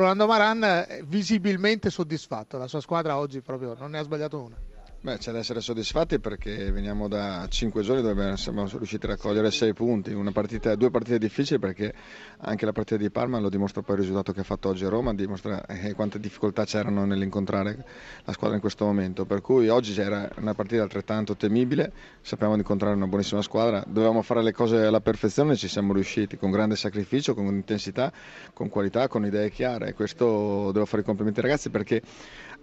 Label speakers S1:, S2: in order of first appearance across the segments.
S1: Rolando Maran visibilmente soddisfatto, la sua squadra oggi proprio non ne ha sbagliato una.
S2: Beh, c'è da essere soddisfatti perché veniamo da cinque giorni dove siamo riusciti a raccogliere sei punti, partita, due partite difficili perché anche la partita di Parma lo dimostra poi il risultato che ha fatto oggi a Roma, dimostra eh, quante difficoltà c'erano nell'incontrare la squadra in questo momento, per cui oggi c'era una partita altrettanto temibile, sappiamo di incontrare una buonissima squadra, dovevamo fare le cose alla perfezione e ci siamo riusciti con grande sacrificio, con intensità, con qualità, con idee chiare. E questo devo fare i complimenti ai ragazzi perché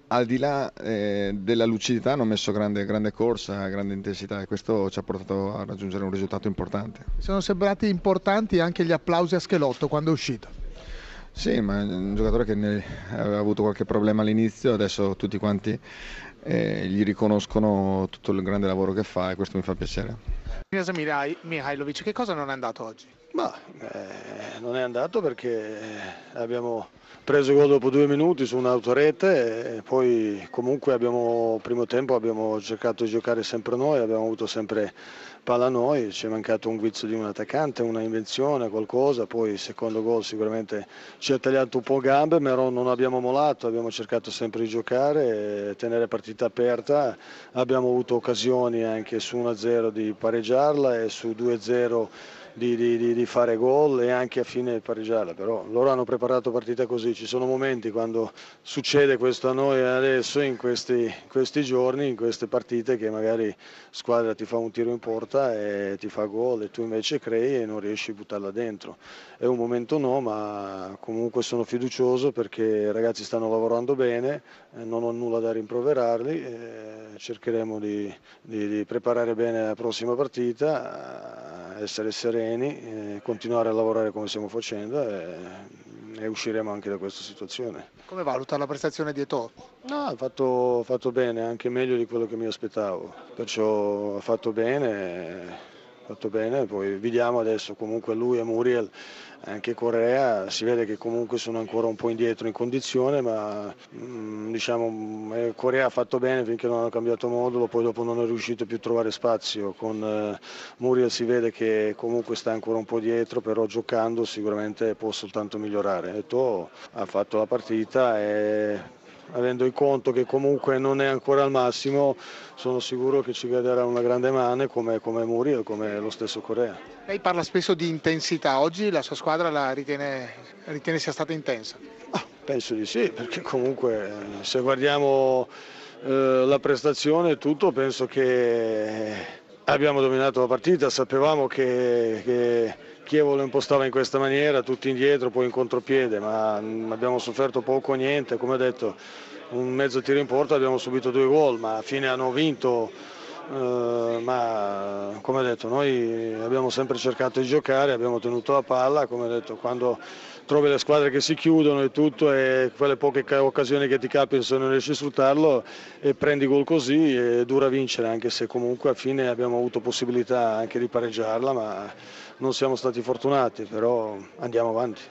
S2: al di là eh, della lucidità hanno messo grande, grande, corsa, grande intensità e questo ci ha portato a raggiungere un risultato importante.
S1: Sono sembrati importanti anche gli applausi a Schelotto quando è uscito.
S2: Sì, ma è un giocatore che aveva avuto qualche problema all'inizio, adesso tutti quanti eh, gli riconoscono tutto il grande lavoro che fa e questo mi fa piacere.
S1: Mihailovic, che cosa non è andato oggi?
S3: Ma, eh, non è andato perché abbiamo preso gol dopo due minuti su un'autorete e poi comunque abbiamo, primo tempo abbiamo cercato di giocare sempre noi, abbiamo avuto sempre palla noi, ci è mancato un guizzo di un attaccante, una invenzione, qualcosa, poi il secondo gol sicuramente ci ha tagliato un po' gambe, però non abbiamo molato, abbiamo cercato sempre di giocare, tenere partita aperta, abbiamo avuto occasioni anche su 1-0 di pareggiarla e su 2-0 di, di, di, fare gol e anche a fine pareggiarla, però loro hanno preparato partita così, ci sono momenti quando succede questo a noi adesso in questi, questi giorni, in queste partite che magari squadra ti fa un tiro in porta e ti fa gol e tu invece crei e non riesci a buttarla dentro. È un momento no, ma comunque sono fiducioso perché i ragazzi stanno lavorando bene, eh, non ho nulla da rimproverarli, eh, cercheremo di, di preparare bene la prossima partita, essere sereni eh, continuare a lavorare come stiamo facendo e, e, usciremo anche da questa situazione.
S1: Come valuta la prestazione di Eto'o?
S3: No, ha fatto, fatto, bene, anche meglio di quello che mi aspettavo, perciò ha fatto bene fatto bene, poi vediamo adesso comunque lui e Muriel, anche Corea, si vede che comunque sono ancora un po' indietro in condizione, ma mm, diciamo eh, Corea ha fatto bene finché non hanno cambiato modulo, poi dopo non è riuscito più a trovare spazio, con eh, Muriel si vede che comunque sta ancora un po' dietro, però giocando sicuramente può soltanto migliorare. Eto ha fatto la partita e avendo in conto che comunque non è ancora al massimo, sono sicuro che ci vedrà una grande mano come, come Muriel, come lo stesso Corea.
S1: Lei parla spesso di intensità, oggi la sua squadra la ritiene, ritiene sia stata intensa?
S3: Ah, penso di sì, perché comunque se guardiamo eh, la prestazione e tutto, penso che abbiamo dominato la partita, sapevamo che, che Chievo lo impostava in questa maniera, tutti indietro, poi in contropiede, ma abbiamo sofferto poco o niente, come ho detto, un mezzo tiro in porta abbiamo subito due gol, ma a fine hanno vinto, eh, ma come ho detto noi abbiamo sempre cercato di giocare, abbiamo tenuto la palla, come ho detto quando trovi le squadre che si chiudono e tutto e quelle poche occasioni che ti capitano se non riesci a sfruttarlo e prendi gol così è dura vincere anche se comunque a fine abbiamo avuto possibilità anche di pareggiarla ma non siamo stati fortunati però andiamo avanti.